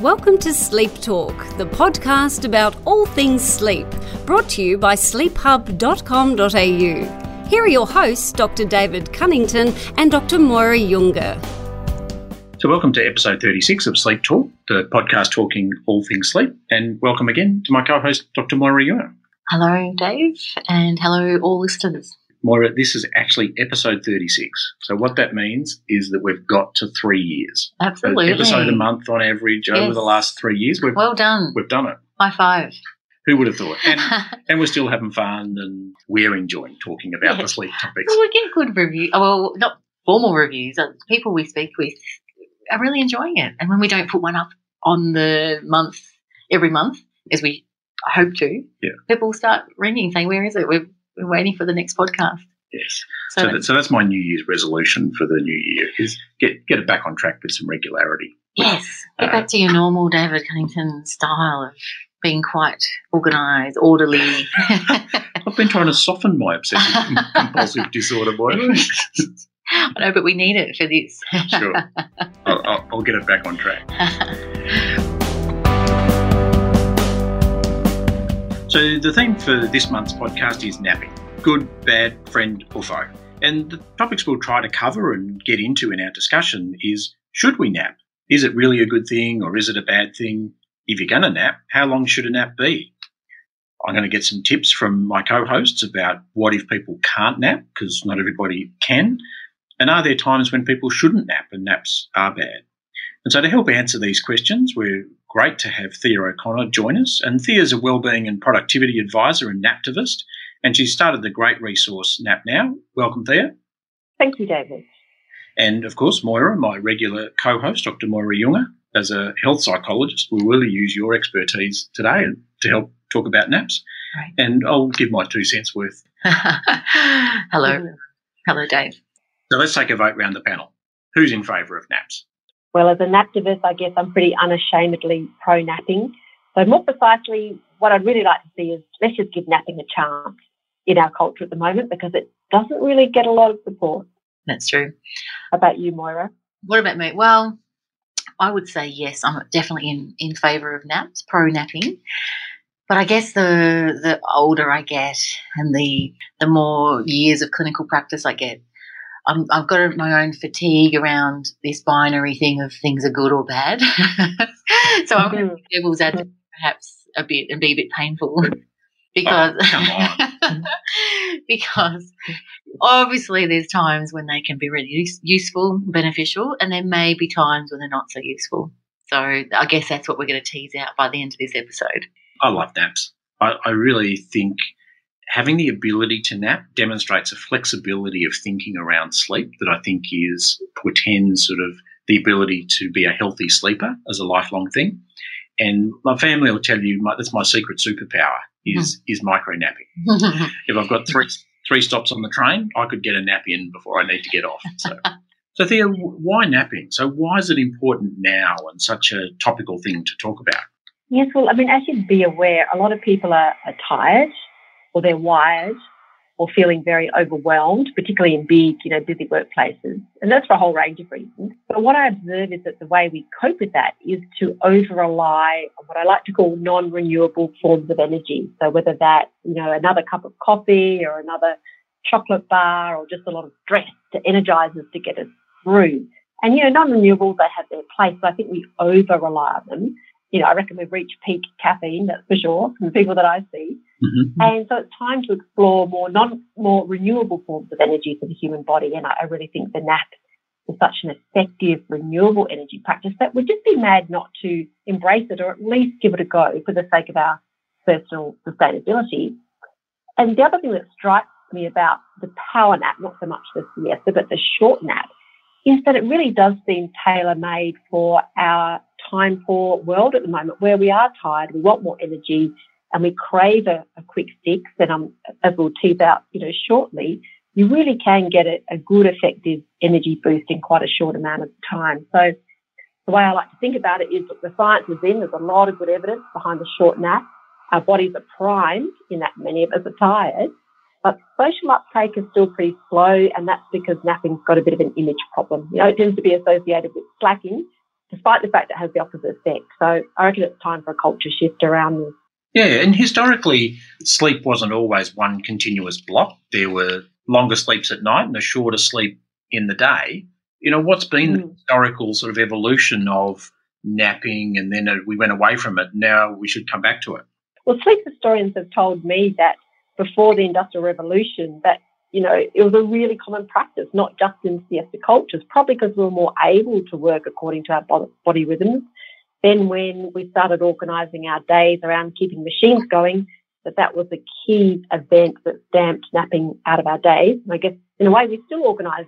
Welcome to Sleep Talk, the podcast about all things sleep, brought to you by sleephub.com.au. Here are your hosts, Dr. David Cunnington and Dr. Moira Junge. So, welcome to episode 36 of Sleep Talk, the podcast talking all things sleep. And welcome again to my co host, Dr. Moira Junge. Hello, Dave, and hello, all listeners. Moira, this is actually episode 36. So, what that means is that we've got to three years. Absolutely. So episode a month on average over Yes. the last three years. We've, Well done. we've done it. High five. Who would have thought? And, and we're still having fun and we're enjoying talking about Yeah. the sleep topics. well, we get good reviews. Well, not formal reviews. uh, People we speak with are really enjoying it. And when we don't put one up on the month, every month, as we hope to, Yeah. people start ringing saying, Where is it? We're, we're waiting for the next podcast. Yes. So, So, that, so that's my New Year's resolution for the new year is get, get it back on track with some regularity. yes, get Uh, back to your normal David Cunnington style of being quite organised, orderly. I've been trying to soften my obsessive compulsive disorder, Moira. I know, but we need it for this. Sure. I'll, I'll, I'll get it back on track. So, the theme for this month's podcast is napping good, bad, friend, or foe. And the topics we'll try to cover and get into in our discussion is should we nap? Is it really a good thing or is it a bad thing? If you're going to nap, how long should a nap be? I'm going to get some tips from my co hosts about what if people can't nap, because not everybody can. And are there times when people shouldn't nap and naps are bad? And so to help answer these questions, we're great to have Thea O'Connor join us. And Thea's a wellbeing and productivity advisor and naptivist, and she started the great resource Nap Now. Welcome, Thea. Thank you, David. And of course, Moira, my regular co-host, Dr. Moira Junge. As a health psychologist, we will use your expertise today to help talk about naps. Right. And I'll give my two cents worth. Hello. Mm. Hello, Dave. So let's take a vote round the panel. Who's in favour of naps? Well, as an activist, I guess I'm pretty unashamedly pro napping. So, more precisely, what I'd really like to see is let's just give napping a chance in our culture at the moment because it doesn't really get a lot of support. That's true. How about you, Moira? What about me? Well, I would say yes. I'm definitely in, in favour of naps, pro napping. But I guess the the older I get and the the more years of clinical practice I get, I'm, I've got my own fatigue around this binary thing of things are good or bad. so I'm going to be devil's advocate mm-hmm. perhaps a bit and be a bit painful oh, because Oh, because obviously there's times when they can be really use, useful, beneficial, and there may be times when they're not so useful. So I guess that's what we're going to tease out by the end of this episode. I love naps. I, I really think having the ability to nap demonstrates a flexibility of thinking around sleep that I think is portends sort of the ability to be a healthy sleeper as a lifelong thing. And my family will tell you my, that's my secret superpower is hmm. is micro napping. If I've got three three stops on the train, I could get a nap in before I need to get off. So, so Thea, why napping? So why is it important now and such a topical thing to talk about? Yes, well, I mean, as you'd be aware, a lot of people are, are tired or they're wired or feeling very overwhelmed, particularly in big, you know, busy workplaces. And that's for a whole range of reasons. But what I observe is that the way we cope with that is to over rely on what I like to call non renewable forms of energy. So whether that's, you know, another cup of coffee or another chocolate bar or just a lot of stress to energize us to get us through. And, you know, non renewables, they have their place. So I think we over rely on them. You know, I reckon we've reached peak caffeine, that's for sure, from the people that I see. Mm-hmm. And so it's time to explore more non more renewable forms of energy for the human body. And I, I really think the nap is such an effective renewable energy practice that we'd just be mad not to embrace it or at least give it a go for the sake of our personal sustainability. And the other thing that strikes me about the power nap, not so much the siesta, but the short nap, is that it really does seem tailor made for our time poor world at the moment where we are tired, we want more energy, and we crave a, a quick fix. And um, as we'll tease out, you know, shortly, you really can get a, a good, effective energy boost in quite a short amount of time. So the way I like to think about it is that the science is in. There's a lot of good evidence behind the short nap. Our bodies are primed in that many of us are tired, but social uptake is still pretty slow, and that's because napping's got a bit of an image problem. You know, it tends to be associated with slacking despite the fact it has the opposite effect. So I reckon it's time for a culture shift around this. Yeah, and historically, sleep wasn't always one continuous block. There were longer sleeps at night and a shorter sleep in the day. You know, what's been mm. the historical sort of evolution of napping and then we went away from it? Now we should come back to it. Well, sleep historians have told me that before the Industrial Revolution, that you know, it was a really common practice, not just in siesta cultures, probably because we were more able to work according to our body rhythms. Then when we started organising our days around keeping machines going, that that was a key event that stamped napping out of our days. And I guess in a way we still organise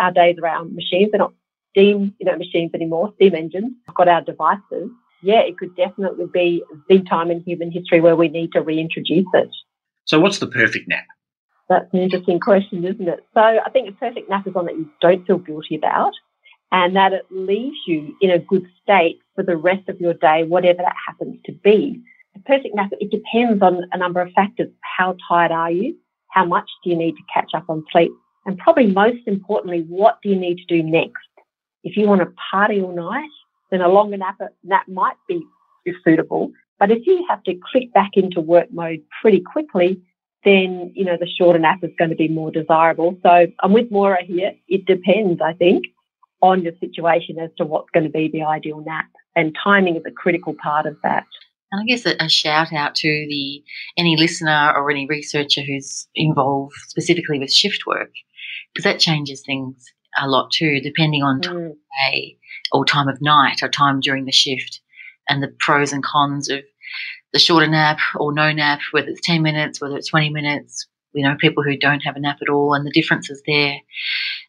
our days around machines. They're not steam, you know, machines anymore, steam engines. We've got our devices. Yeah, it could definitely be the time in human history where we need to reintroduce it. So what's the perfect nap? That's an interesting question, isn't it? So I think a perfect nap is one that you don't feel guilty about and that it leaves you in a good state for the rest of your day, whatever that happens to be. The perfect nap, it depends on a number of factors. How tired are you? How much do you need to catch up on sleep? And probably most importantly, what do you need to do next? If you want to party all night, then a longer nap, nap might be suitable. But if you have to click back into work mode pretty quickly, then, you know, the shorter nap is going to be more desirable. So I'm with Moira here. It depends, I think, on your situation as to what's going to be the ideal nap. And timing is a critical part of that. And I guess a, a shout out to the any listener or any researcher who's involved specifically with shift work, because that changes things a lot too, depending on time mm. of day or time of night or time during the shift, and the pros and cons of the shorter nap or no nap, whether it's 10 minutes, whether it's 20 minutes, you know, people who don't have a nap at all, and the difference is there.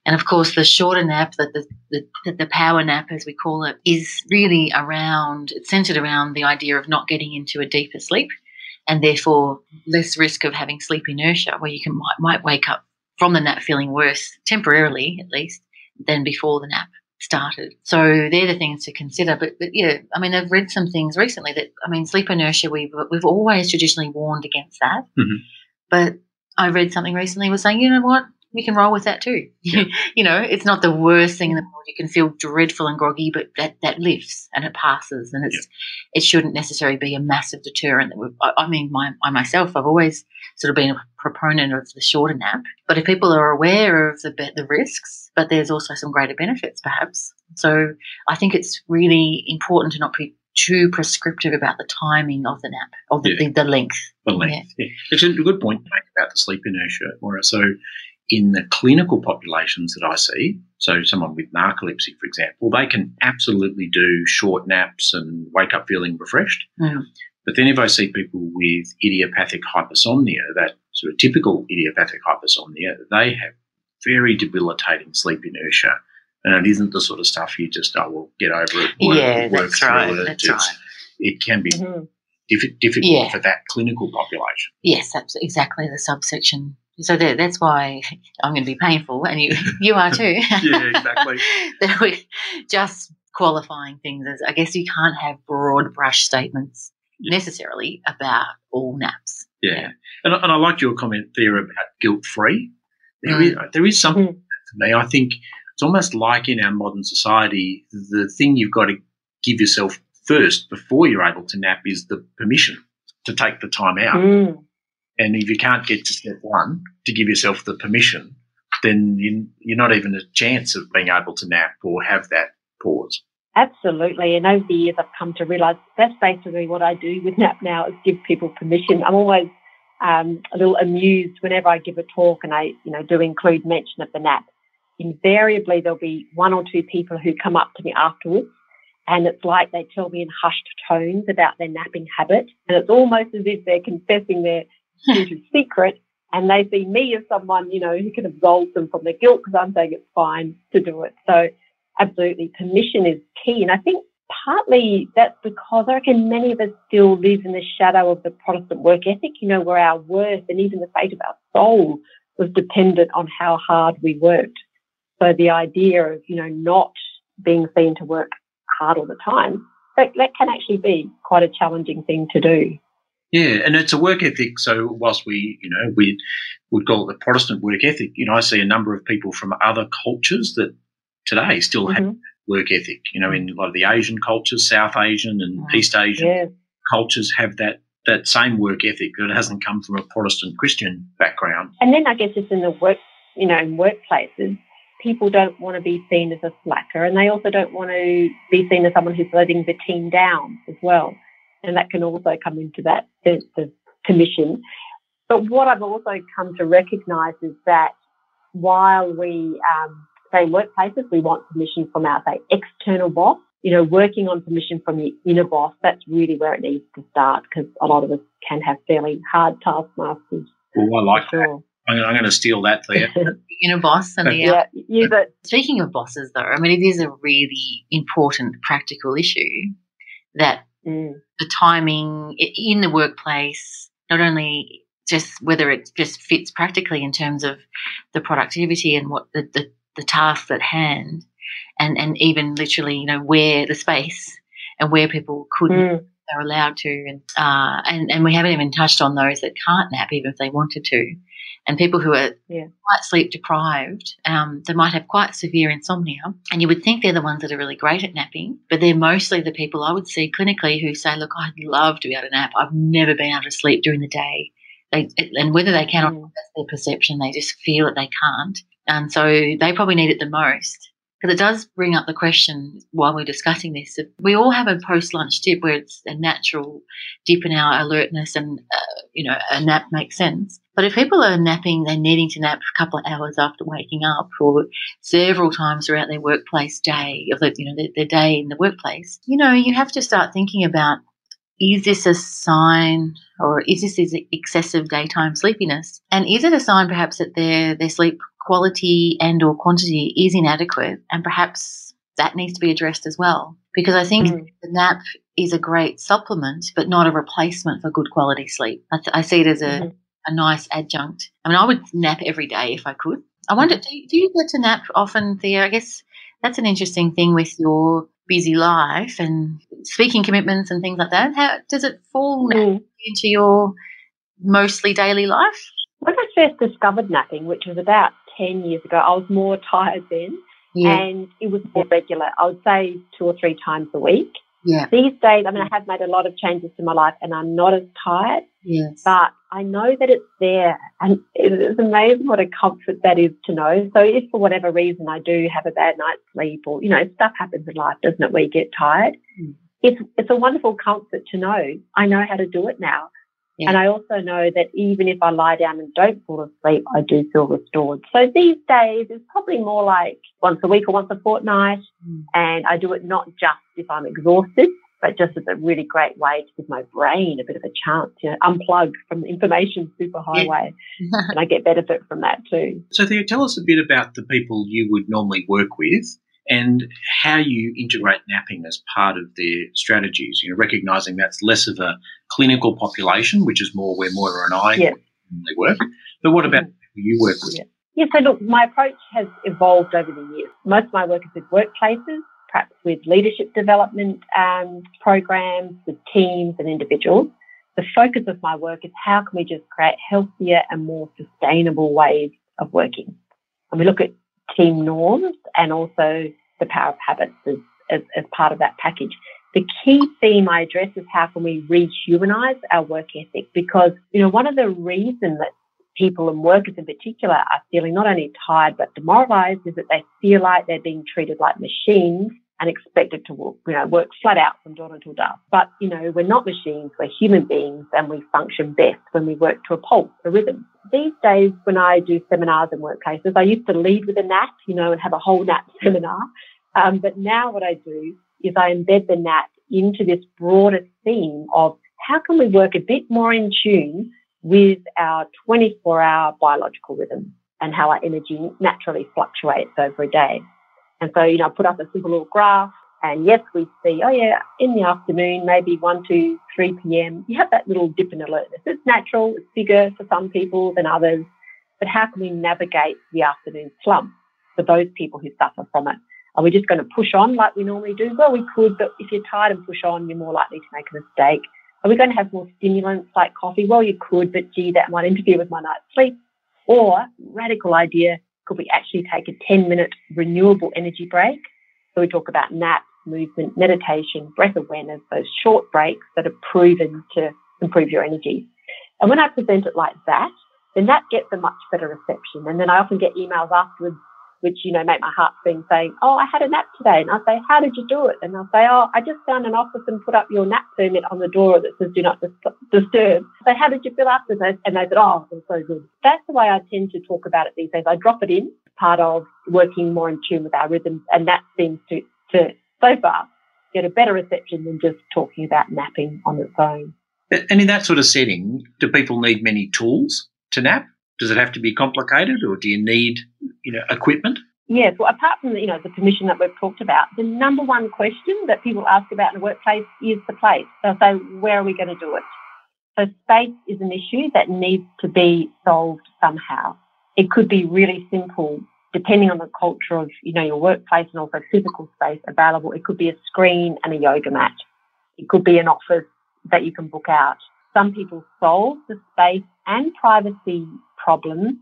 And of course, the shorter nap, the, the, the, the power nap, as we call it, is really around, it's centered around the idea of not getting into a deeper sleep and therefore less risk of having sleep inertia, where you can might, might wake up from the nap feeling worse, temporarily at least, than before the nap started. So they're the things to consider. But, but yeah, I mean, I've read some things recently that I mean, sleep inertia. We've we've always traditionally warned against that, mm-hmm. but I read something recently was saying, you know what, we can roll with that too. Yeah. you know, it's not the worst thing in the world. You can feel dreadful and groggy, but that, that lifts and it passes, and it's yeah. it shouldn't necessarily be a massive deterrent. That I, I mean, my, I myself, I've always sort of been a proponent of the shorter nap, but if people are aware of the the risks, but there's also some greater benefits, perhaps. So I think it's really important to not be too prescriptive about the timing of the nap, of the, yeah. the, the, length. The length, yeah. yeah. It's a good point to make about the sleep inertia, Moira. So in the clinical populations that I see, so someone with narcolepsy, for example, they can absolutely do short naps and wake up feeling refreshed. Mm. But then if I see people with idiopathic hypersomnia, that sort of typical idiopathic hypersomnia, they have very debilitating sleep inertia. And it isn't the sort of stuff you just, oh, well, get over it, work, yeah, work that's right, it. That's right. It can be mm-hmm. diff- difficult yeah. for that clinical population. Yes, that's exactly the subsection so that, that's why I'm going to be painful, and you you are too. yeah, exactly. that we just qualifying things as I guess you can't have broad brush statements yeah. necessarily about all naps. Yeah, yeah. And, and I like your comment there about guilt free. There mm. is, there is something mm. to me. I think it's almost like in our modern society, the thing you've got to give yourself first before you're able to nap is the permission to take the time out. Mm. And if you can't get to step one to give yourself the permission, then you, you're not even a chance of being able to nap or have that pause. Absolutely. And over the years, I've come to realise that's basically what I do with Nap Now is give people permission. I'm always um, a little amused whenever I give a talk and I, you know, do include mention of the NAP. Invariably, there'll be one or two people who come up to me afterwards and it's like they tell me in hushed tones about their napping habit. And it's almost as if they're confessing their secret and they see me as someone, you know, who can absolve them from their guilt because I'm saying it's fine to do it. So absolutely permission is key. And I think partly that's because I reckon many of us still live in the shadow of the Protestant work ethic, you know, where our worth and even the fate of our soul was dependent on how hard we worked. So the idea of, you know, not being seen to work hard all the time, that, that can actually be quite a challenging thing to do. Yeah, and it's a work ethic. So whilst we, you know, we would call it the Protestant work ethic, you know, I see a number of people from other cultures that today still mm-hmm. have work ethic. You know, in a lot of the Asian cultures, South Asian and Mm. East Asian Yeah. cultures have that that same work ethic that hasn't come from a Protestant Christian background. And then I guess it's in the work, you know, in workplaces, people don't want to be seen as a slacker, and they also don't want to be seen as someone who's letting the team down as well. And that can also come into that sense of commission. But what I've also come to recognise is that while we um, say in workplaces we want permission from our say external boss, you know, working on permission from your inner boss, that's really where it needs to start because a lot of us can have fairly hard taskmasters. Well, I like that. Sure. I'm, I'm going to steal that there. The inner boss and the yeah, use it. Speaking of bosses, though, I mean, it is a really important practical issue that Mm. the timing in the workplace, not only just whether it just fits practically in terms of the productivity and what the, the, the tasks at hand, and, and even literally, you know, where the space and where people couldn't Mm. are allowed to, and uh, and and we haven't even touched on those that can't nap even if they wanted to, and people who are Yeah. quite sleep deprived. Um, they might have quite severe insomnia, and you would think they're the ones that are really great at napping, but they're mostly the people I would see clinically who say, "Look, I'd love to be able to nap. I've never been able to sleep during the day." They, and whether they can or not, Mm. that's their perception. They just feel that they can't, and so they probably need it the most. Because it does bring up the question while we're discussing this. We all have a post lunch dip where it's a natural dip in our alertness and, uh, you know, a nap makes sense. But if people are napping, they're needing to nap a couple of hours after waking up or several times throughout their workplace day, of the, you know, their day in the workplace, you know, you have to start thinking about is this a sign or is this is excessive daytime sleepiness? And is it a sign perhaps that their, their sleep quality and or quantity is inadequate and perhaps that needs to be addressed as well? Because I think Mm. the nap is a great supplement, but not a replacement for good quality sleep. I, th- I see it as a, Mhm. a nice adjunct. I mean, I would nap every day if I could. I wonder, do you, do you get to nap often, Thea? I guess that's an interesting thing with your busy life and speaking commitments and things like that. How does it fall Mm. into your mostly daily life? When I first discovered napping, which was about 10 years ago, I was more tired then and it was more regular. I would say two or three times a week. yeah, These days, I mean, I have made a lot of changes to my life and I'm not as tired, yes, but I know that it's there and it's amazing what a comfort that is to know. So if for whatever reason I do have a bad night's sleep or, you know, stuff happens in life, doesn't it, where you get tired? Mm. It's, it's a wonderful comfort to know I know how to do it now. Yeah. And I also know that even if I lie down and don't fall asleep, I do feel restored. So these days it's probably more like once a week or once a fortnight. Mm. And I do it not just if I'm exhausted, but just as a really great way to give my brain a bit of a chance, you know, unplug from the information superhighway. and I get benefit from that too. So, Thea, tell us a bit about the people you would normally work with and how you integrate napping as part of their strategies. You know, recognizing that's less of a clinical population, which is more where Moira and I normally work. But what about the you work with? Yeah. Yeah, so look, my approach has evolved over the years. Most of my work is with workplaces, perhaps with leadership development um, programs, with teams and individuals. The focus of my work is how can we just create healthier and more sustainable ways of working. And we look at team norms and also the power of habits as, as, as part of that package. The key theme I address is how can we rehumanize our work ethic? Because, you know, one of the reasons that people and workers in particular are feeling not only tired but demoralized is that they feel like they're being treated like machines and expected to work, you know, work flat out from dawn until dusk. But, you know, we're not machines, we're human beings and we function best when we work to a pulse, a rhythm. These days when I do seminars in workplaces, I used to lead with a nap, you know, and have a whole nap seminar. Um, but now what I do is I embed the nap into this broader theme of how can we work a bit more in tune with our 24 hour biological rhythm and how our energy naturally fluctuates over a day. And so, you know, I put up a simple little graph and yes, we see, oh yeah, in the afternoon, maybe 1 to 3 p.m., you have that little dip in alertness. It's natural, it's bigger for some people than others, but how can we navigate the afternoon slump for those people who suffer from it? Are we just going to push on like we normally do? Well, we could, but if you're tired and push on, you're more likely to make a mistake. Are we going to have more stimulants like coffee? Well, you could, but gee, that might interfere with my night's sleep. Or, radical idea, could we actually take a 10 minute renewable energy break So we talk about naps, movement, meditation, breath awareness, those short breaks that are proven to improve your energy. And when I present it like that, then that gets a much better reception. And then I often get emails afterwards which, you know, make my heart sing saying, Oh, I had a nap today. And I'll say, How did you do it? And they'll say, Oh, I just found an office and put up your nap permit on the door that says do not disturb. So how did you feel after this? And they said, Oh, it was so good. That's the way I tend to talk about it these days. I drop it in, part of working more in tune with our rhythms. And that seems to, to so far get a better reception than just talking about napping on its own. And in that sort of setting, do people need many tools to nap? Does it have to be complicated, or do you need, you know, equipment? Yes. Well, apart from the, you know the permission that we've talked about, the number one question that people ask about in the workplace is the place. They'll say, "Where are we going to do it?" So space is an issue that needs to be solved somehow. It could be really simple, depending on the culture of you know your workplace and also physical space available. It could be a screen and a yoga mat. It could be an office that you can book out. Some people solve the space and privacy problems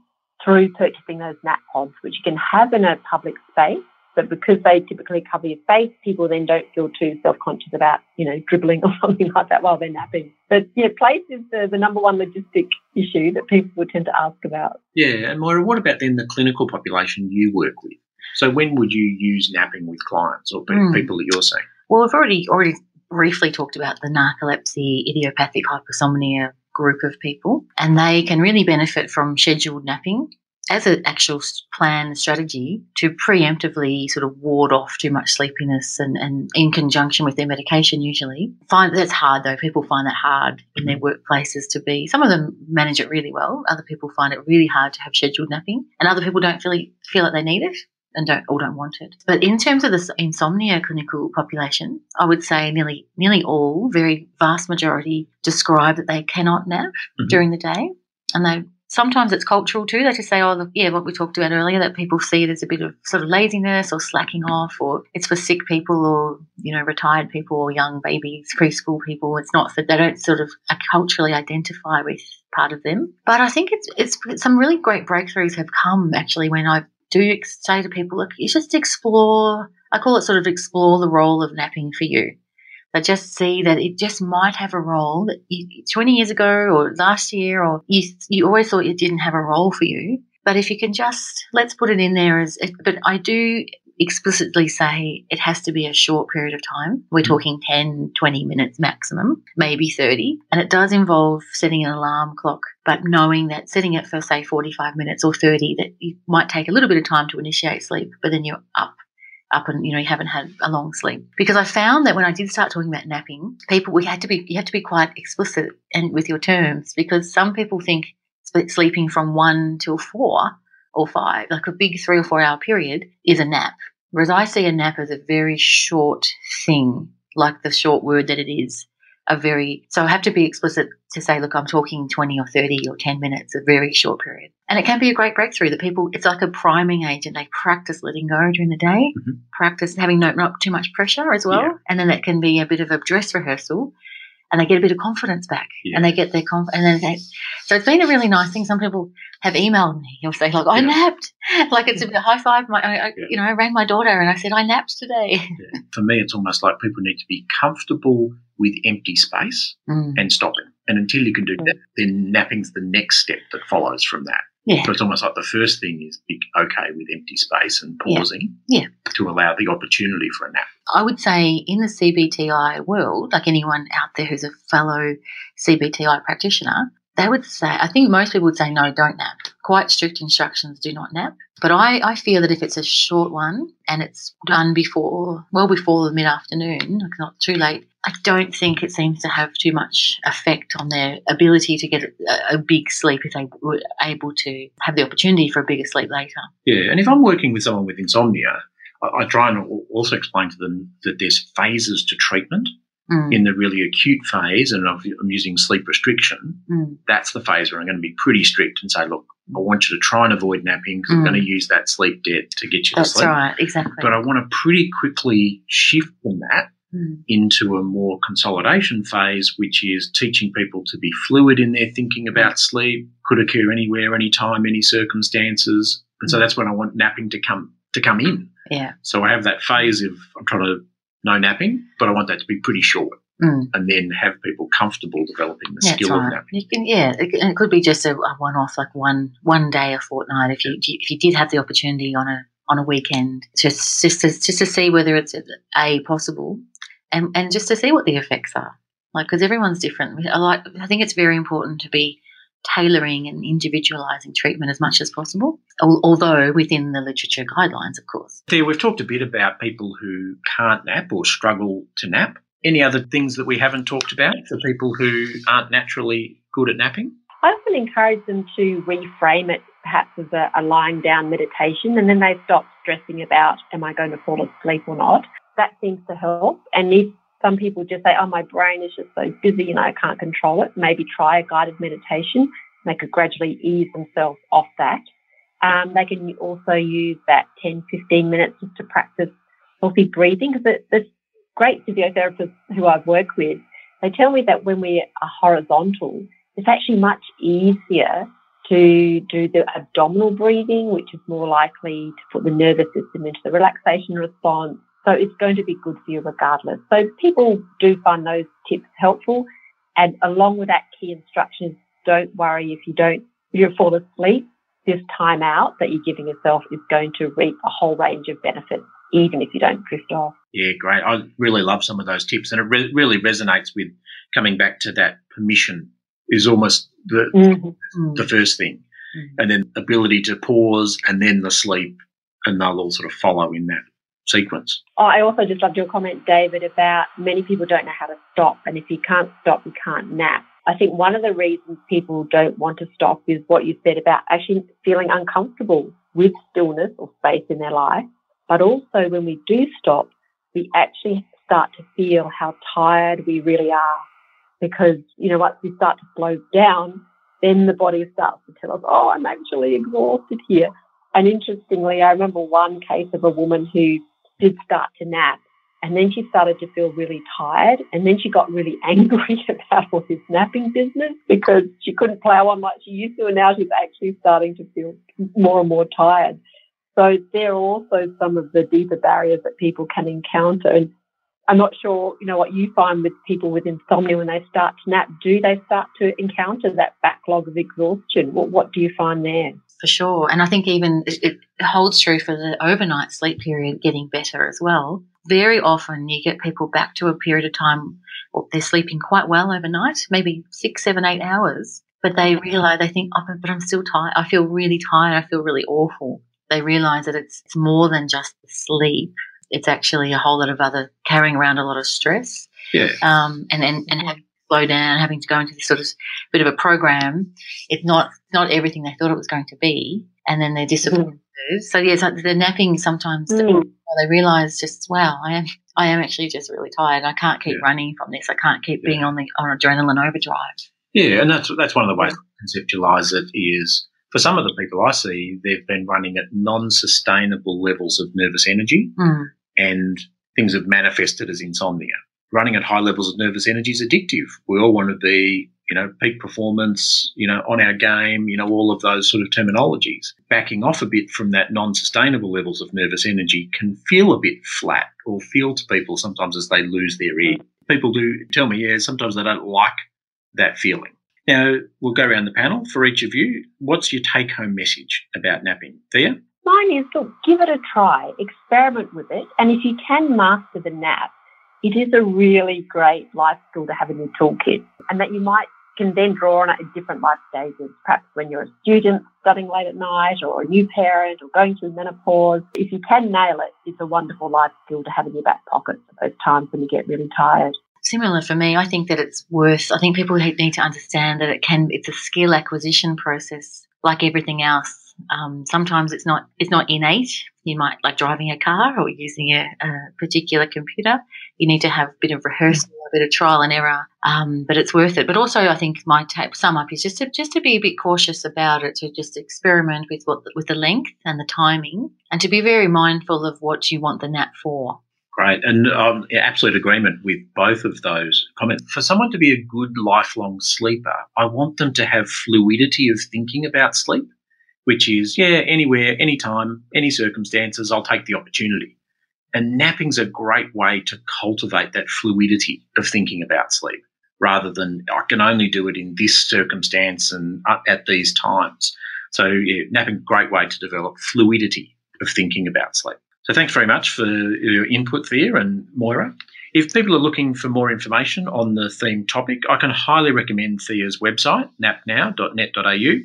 through purchasing those nap pods, which you can have in a public space. But because they typically cover your face, people then don't feel too self-conscious about, you know, dribbling or something like that while they're napping. But yeah, place is the, the number one logistic issue that people would tend to ask about. Yeah, and Moira, what about then the clinical population you work with? So when would you use napping with clients or mm. people that you're seeing? Well, we've already already briefly talked about the narcolepsy, idiopathic hypersomnia group of people, and they can really benefit from scheduled napping as an actual plan strategy to preemptively sort of ward off too much sleepiness and, and in conjunction with their medication usually. Find that's hard though. People find that hard in their mm-hmm. workplaces to be some of them manage it really well. Other people find it really hard to have scheduled napping and other people don't really feel like they need it and don't all don't want it. But in terms of the insomnia clinical population, I would say nearly nearly all, very vast majority, describe that they cannot nap mm-hmm. during the day, and they sometimes it's cultural too. They just say, "Oh, look, yeah, what we talked about earlier, that people see there's a bit of sort of laziness or slacking off, or it's for sick people or you know retired people or young babies, preschool people. It's not that they don't sort of culturally identify with." Part of them, but I think it's it's some really great breakthroughs have come actually when I've do you say to people, look, you just explore, I call it sort of explore the role of napping for you. But just see that it just might have a role that you, 20 years ago or last year, or you, you always thought it didn't have a role for you. But if you can just, let's put it in there as, but I do explicitly say it has to be a short period of time. We're mm-hmm. talking 10, 20 minutes maximum, maybe 30. And it does involve setting an alarm clock, but knowing that setting it for, say, 45 minutes or 30, that you might take a little bit of time to initiate sleep, but then you're up up and you know you haven't had a long sleep because i found that when i did start talking about napping people we had to be you have to be quite explicit and with your terms because some people think sleeping from 1 till 4 or five, like a big three or four hour period, is a nap. Whereas I see a nap as a very short thing, like the short word that it is. A very, so I have to be explicit to say, look, I'm talking 20 or 30 or 10 minutes, a very short period. And it can be a great breakthrough that people, it's like a priming agent. They practice letting go during the day, mm-hmm. practice having no, not too much pressure as well. Yeah. And then that can be a bit of a dress rehearsal and they get a bit of confidence back yeah. and they get their conf- and then they, so it's been a really nice thing. Some people have emailed me you'll say like, I yeah. napped, like it's a bit high five. My, I, yeah. you know, I rang my daughter and I said, I napped today. For me, it's almost like people need to be comfortable with empty space mm. and stopping. And until you can do mm. that, then napping's the next step that follows from that. Yeah. So it's almost like the first thing is be okay with empty space and pausing yeah. yeah. to allow the opportunity for a nap. I would say in the CBTI world, like anyone out there who's a fellow CBTI practitioner, they would say, I think most people would say, no, don't nap. Quite strict instructions, do not nap. But I, I feel that if it's a short one and it's done before, well before the mid afternoon, like not too late, I don't think it seems to have too much effect on their ability to get a, a, big sleep if they were able to have the opportunity for a bigger sleep later. Yeah, and if I'm working with someone with insomnia, I, I try and also explain to them that there's phases to treatment. Mm. In the really acute phase, and I'm using sleep restriction, mm. that's the phase where I'm going to be pretty strict and say, look, I want you to try and avoid napping because mm. I'm going to use that sleep debt to get you that's to sleep. That's right, exactly. But I want to pretty quickly shift from that mm. into a more consolidation phase, which is teaching people to be fluid in their thinking about sleep, could occur anywhere, anytime, any circumstances. And so mm. that's when I want napping to come to come in. Yeah. So I have that phase of I'm trying to no napping, but I want that to be pretty short, Mm. and then have people comfortable developing the That's skill of right. napping. You can, yeah, it, and it could be just a, a one-off, like one one day a fortnight. If you if you did have the opportunity on a on a weekend, just just to, just to see whether it's a possible, and and just to see what the effects are. Like because everyone's different. I like. I think it's very important to be tailoring and individualizing treatment as much as possible, although within the literature guidelines, of course. Thea, we've talked a bit about people who can't nap or struggle to nap. Any other things that we haven't talked about for people who aren't naturally good at napping? I often encourage them to reframe it perhaps as a, a lying down meditation and then they stop stressing about, am I going to fall asleep or not? That seems to help. And if some people just say, oh, my brain is just so busy and I can't control it, maybe try a guided meditation. They could gradually ease themselves off that. Um, they can also use that 10, 15 minutes just to practice healthy breathing because there's great physiotherapists who I've worked with. They tell me that when we are horizontal, it's actually much easier to do the abdominal breathing, which is more likely to put the nervous system into the relaxation response. So it's going to be good for you regardless. So people do find those tips helpful. And along with that key instruction don't worry if you don't, if you fall asleep, this time out that you're giving yourself is going to reap a whole range of benefits, even if you don't drift off. Yeah, great. I really love some of those tips, and it re- really resonates with coming back to that permission is almost the Mm-hmm. Mm. the first thing, Mm. and then ability to pause, and then the sleep, and they'll all sort of follow in that sequence. Oh, I also just loved your comment, David, about many people don't know how to stop. And if you can't stop, you can't nap. I think one of the reasons people don't want to stop is what you said about actually feeling uncomfortable with stillness or space in their life. But also when we do stop, we actually start to feel how tired we really are. Because, you know, once we start to slow down, then the body starts to tell us, oh, I'm actually exhausted here. And interestingly, I remember one case of a woman who did start to nap and then she started to feel really tired and then she got really angry about all this napping business because she couldn't plow on like she used to and now she's actually starting to feel more and more tired. So there are also some of the deeper barriers that people can encounter. And I'm not sure, you know, what you find with people with insomnia when they start to nap. Do they start to encounter that backlog of exhaustion? What, what do you find there? for sure. And I think even it, holds true for the overnight sleep period getting better as well. Very often you get people back to a period of time or they're sleeping quite well overnight, maybe six, seven, eight hours, but they realize they think, oh, but I'm still tired. I feel really tired. I feel really awful. They realize that it's, it's more than just the sleep. It's actually a whole lot of other carrying around a lot of stress Yeah, um, and and and having to slow down, having to go into this sort of bit of a program. It's not not everything they thought it was going to be, and then they're disappointed. So yeah, so the napping sometimes Mm. they realise just wow, I am I am actually just really tired. I can't keep Yeah. running from this. I can't keep being on the on adrenaline overdrive. yeah, and that's that's one of the ways to conceptualize it is for some of the people I see, they've been running at non-sustainable levels of nervous energy, Mm. and things have manifested as insomnia. Running at high levels of nervous energy is addictive. We all want to be, you know, peak performance, you know, on our game, you know, all of those sort of terminologies. Backing off a bit from that non-sustainable levels of nervous energy can feel a bit flat or feel to people sometimes as they lose their edge. People do tell me, yeah, sometimes they don't like that feeling. Now, we'll go around the panel for each of you. What's your take home message about napping? Thea? Mine is look, give it a try, experiment with it, and if you can master the nap, it is a really great life skill to have in your toolkit, and that you might can then draw on it at different life stages. Perhaps when you're a student studying late at night, or a new parent, or going through menopause. If you can nail it, it's a wonderful life skill to have in your back pocket for those times when you get really tired. Similar for me, I think that it's worth. I think people need to understand that it can. It's a skill acquisition process, like everything else. Um, sometimes it's not it's not innate. You might like driving a car or using a, a particular computer. You need to have a bit of rehearsal, a bit of trial and error, um, but it's worth it. But also, I think my take, sum up is just to just to be a bit cautious about it, to just experiment with what with the length and the timing, and to be very mindful of what you want the nap for. Great. And um, absolute agreement with both of those comments. For someone to be a good lifelong sleeper, I want them to have fluidity of thinking about sleep. which is, yeah, anywhere, anytime, any circumstances, I'll take the opportunity. And napping's a great way to cultivate that fluidity of thinking about sleep rather than I can only do it in this circumstance and at these times. So, yeah, napping, great way to develop fluidity of thinking about sleep. So, thanks very much for your input, Thea and Moira. If people are looking for more information on the theme topic, I can highly recommend Thea's website, napnow.net.au.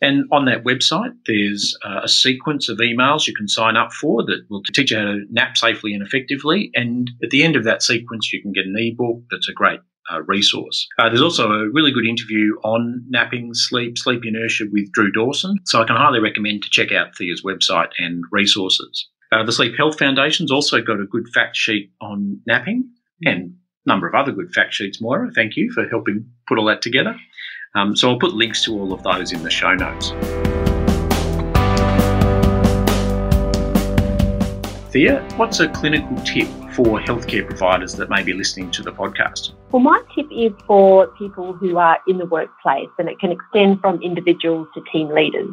And on that website, there's uh, a sequence of emails you can sign up for that will teach you how to nap safely and effectively. And at the end of that sequence, you can get an ebook that's a great uh, resource. Uh, there's also a really good interview on napping, sleep, sleep inertia with Drew Dawson. So I can highly recommend to check out Thea's website and resources. Uh, the Sleep Health Foundation's also got a good fact sheet on napping and a number of other good fact sheets, Moira. Thank you for helping put all that together. Um, so I'll put links to all of those in the show notes. Thea, what's a clinical tip for healthcare providers that may be listening to the podcast? Well, my tip is for people who are in the workplace, and it can extend from individuals to team leaders.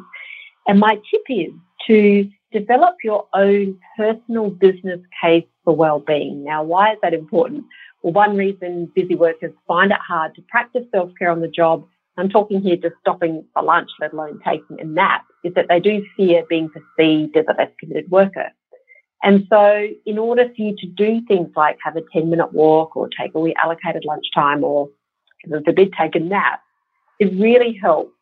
And my tip is to develop your own personal business case for well-being. Now, why is that important? Well, one reason busy workers find it hard to practice self-care on the job, I'm talking here just stopping for lunch, let alone taking a nap, is that they do fear being perceived as a less committed worker. And so, in order for you to do things like have a 10 minute walk or take a wee allocated lunchtime or, forbid, take a nap, it really helps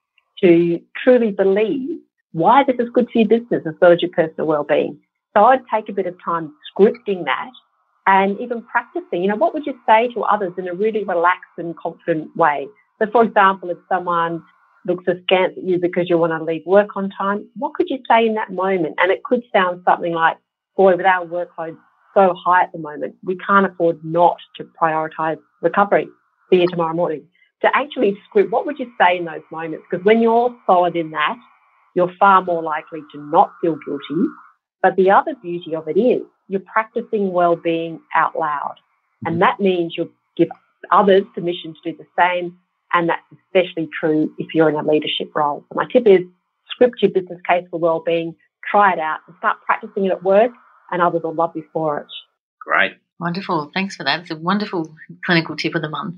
to truly believe why this is good for your business as well as your personal well-being. So I'd take a bit of time scripting that and even practicing. You know, what would you say to others in a really relaxed and confident way? So, for example, if someone looks askance at you because you want to leave work on time, what could you say in that moment? And it could sound something like, boy, with our workload so high at the moment, we can't afford not to prioritize recovery. See you tomorrow morning. To actually script, what would you say in those moments? Because when you're solid in that, you're far more likely to not feel guilty. But the other beauty of it is you're practicing well-being out loud. And that means you'll give others permission to do the same. And that's especially true if you're in a leadership role. So my tip is script your business case for well-being, try it out and start practicing it at work and others will love you for it. Great. Wonderful. Thanks for that. It's a wonderful clinical tip of the month.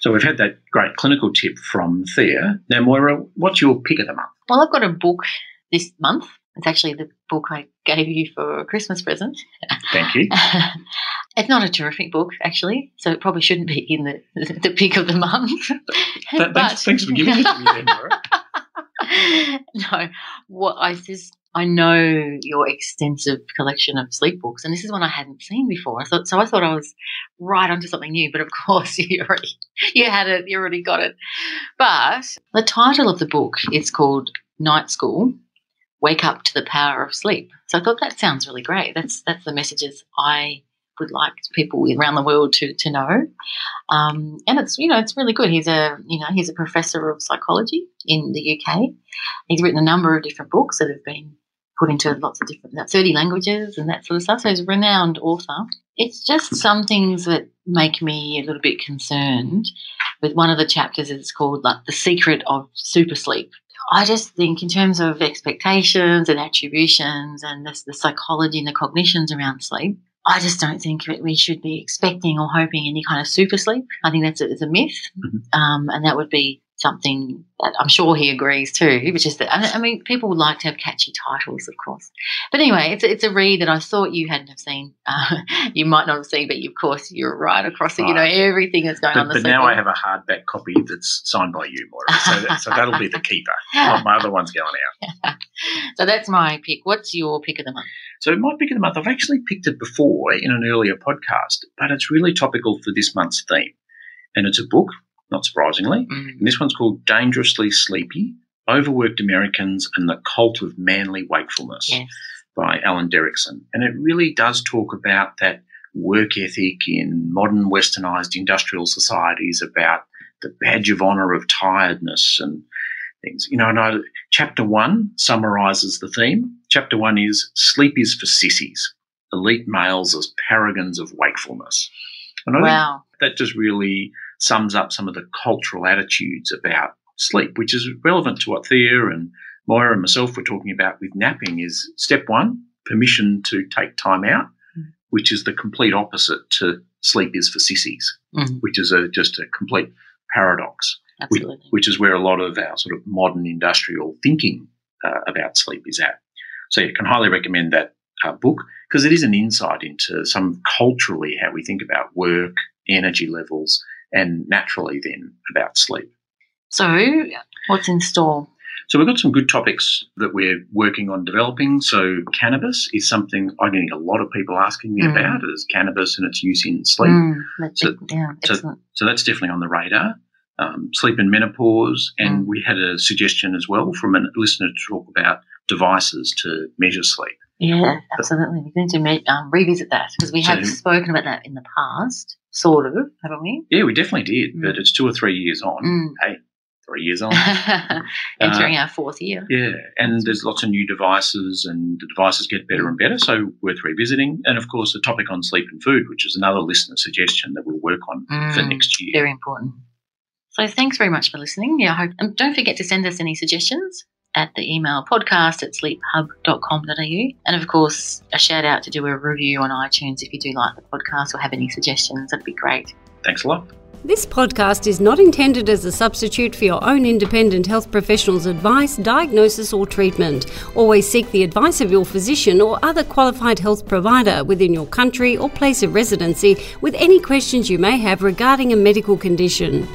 So we've had that great clinical tip from Thea. Now, Moira, what's your pick of the month? Well, I've got a book this month. It's actually the book I gave you for a Christmas present. Thank you. it's not a terrific book, actually, so it probably shouldn't be in the, the pick of the month. That, thanks, thanks, for giving it to me, then, Moira. no, what I just I know your extensive collection of sleep books, and this is one I hadn't seen before. I thought so. I thought I was right onto something new, but of course you already you had it. You already got it. But the title of the book is called Night School: Wake Up to the Power of Sleep. So I thought that sounds really great. That's that's the messages I would like people around the world to to know. Um, and it's you know it's really good. He's a you know he's a professor of psychology in the UK. He's written a number of different books that have been put into lots of different, 30 languages and that sort of stuff. So he's a renowned author. It's just some things that make me a little bit concerned. With one of the chapters, it's called like the secret of super sleep. I just think in terms of expectations and attributions and the, the psychology and the cognitions around sleep, I just don't think we should be expecting or hoping any kind of super sleep. I think that's a, a myth, mm-hmm. um, and that would be something that I'm sure he agrees too, which is that, I mean, people would like to have catchy titles, of course. But anyway, it's, it's a read that I thought you hadn't have seen. Uh, you might not have seen, but of course you're right across it. You know, everything that's going but, on. The but now I have a hardback copy that's signed by you, Moira. So, so that'll be the keeper. my other one's going out. so that's my pick. What's your pick of the month? So my pick of the month, I've actually picked it before in an earlier podcast, but it's really topical for this month's theme. And it's a book not surprisingly. Mm. And this one's called Dangerously Sleepy Overworked Americans and the Cult of Manly Wakefulness yes. by Alan Derickson. And it really does talk about that work ethic in modern westernized industrial societies, about the badge of honor of tiredness and things. You know, and I, chapter one summarizes the theme. Chapter one is Sleep is for sissies, elite males as paragons of wakefulness. And I wow. think that just really sums up some of the cultural attitudes about sleep, which is relevant to what Thea and Moira and myself were talking about with napping is step one, permission to take time out, Mm. which is the complete opposite to sleep is for sissies, Mm, which is a, just a complete paradox, which, absolutely. which is where a lot of our sort of modern industrial thinking uh, about sleep is at. So, you can highly recommend that uh, book because it is an insight into some culturally how we think about work, energy levels, and naturally then about sleep. So, what's in store? So we've got some good topics that we're working on developing. So cannabis is something I'm getting a lot of people asking me Mm. about is cannabis and its use in sleep. Mm, So- yeah, so- So that's definitely on the radar. Um, sleep and menopause, and Mm. we had a suggestion as well from a listener to talk about devices to measure sleep. Yeah, absolutely. We need to um, revisit that because we So- have spoken about that in the past, sort of, haven't we? Yeah, we definitely did, Mm. but it's two or three years on. Mm. Hey, three years on. Entering our fourth year. Yeah, and there's lots of new devices, and the devices get better and better, so worth revisiting. And of course, the topic on sleep and food, which is another listener suggestion that we'll work on for Mm, next year. Very important. So thanks very much for listening. Yeah, I hope, and don't forget to send us any suggestions at the email podcast at sleephub.com.au. And of course, a shout out to do a review on iTunes if you do like the podcast or have any suggestions. That'd be great. Thanks a lot. This podcast is not intended as a substitute for your own independent health professional's advice, diagnosis, or treatment. Always seek the advice of your physician or other qualified health provider within your country or place of residency with any questions you may have regarding a medical condition.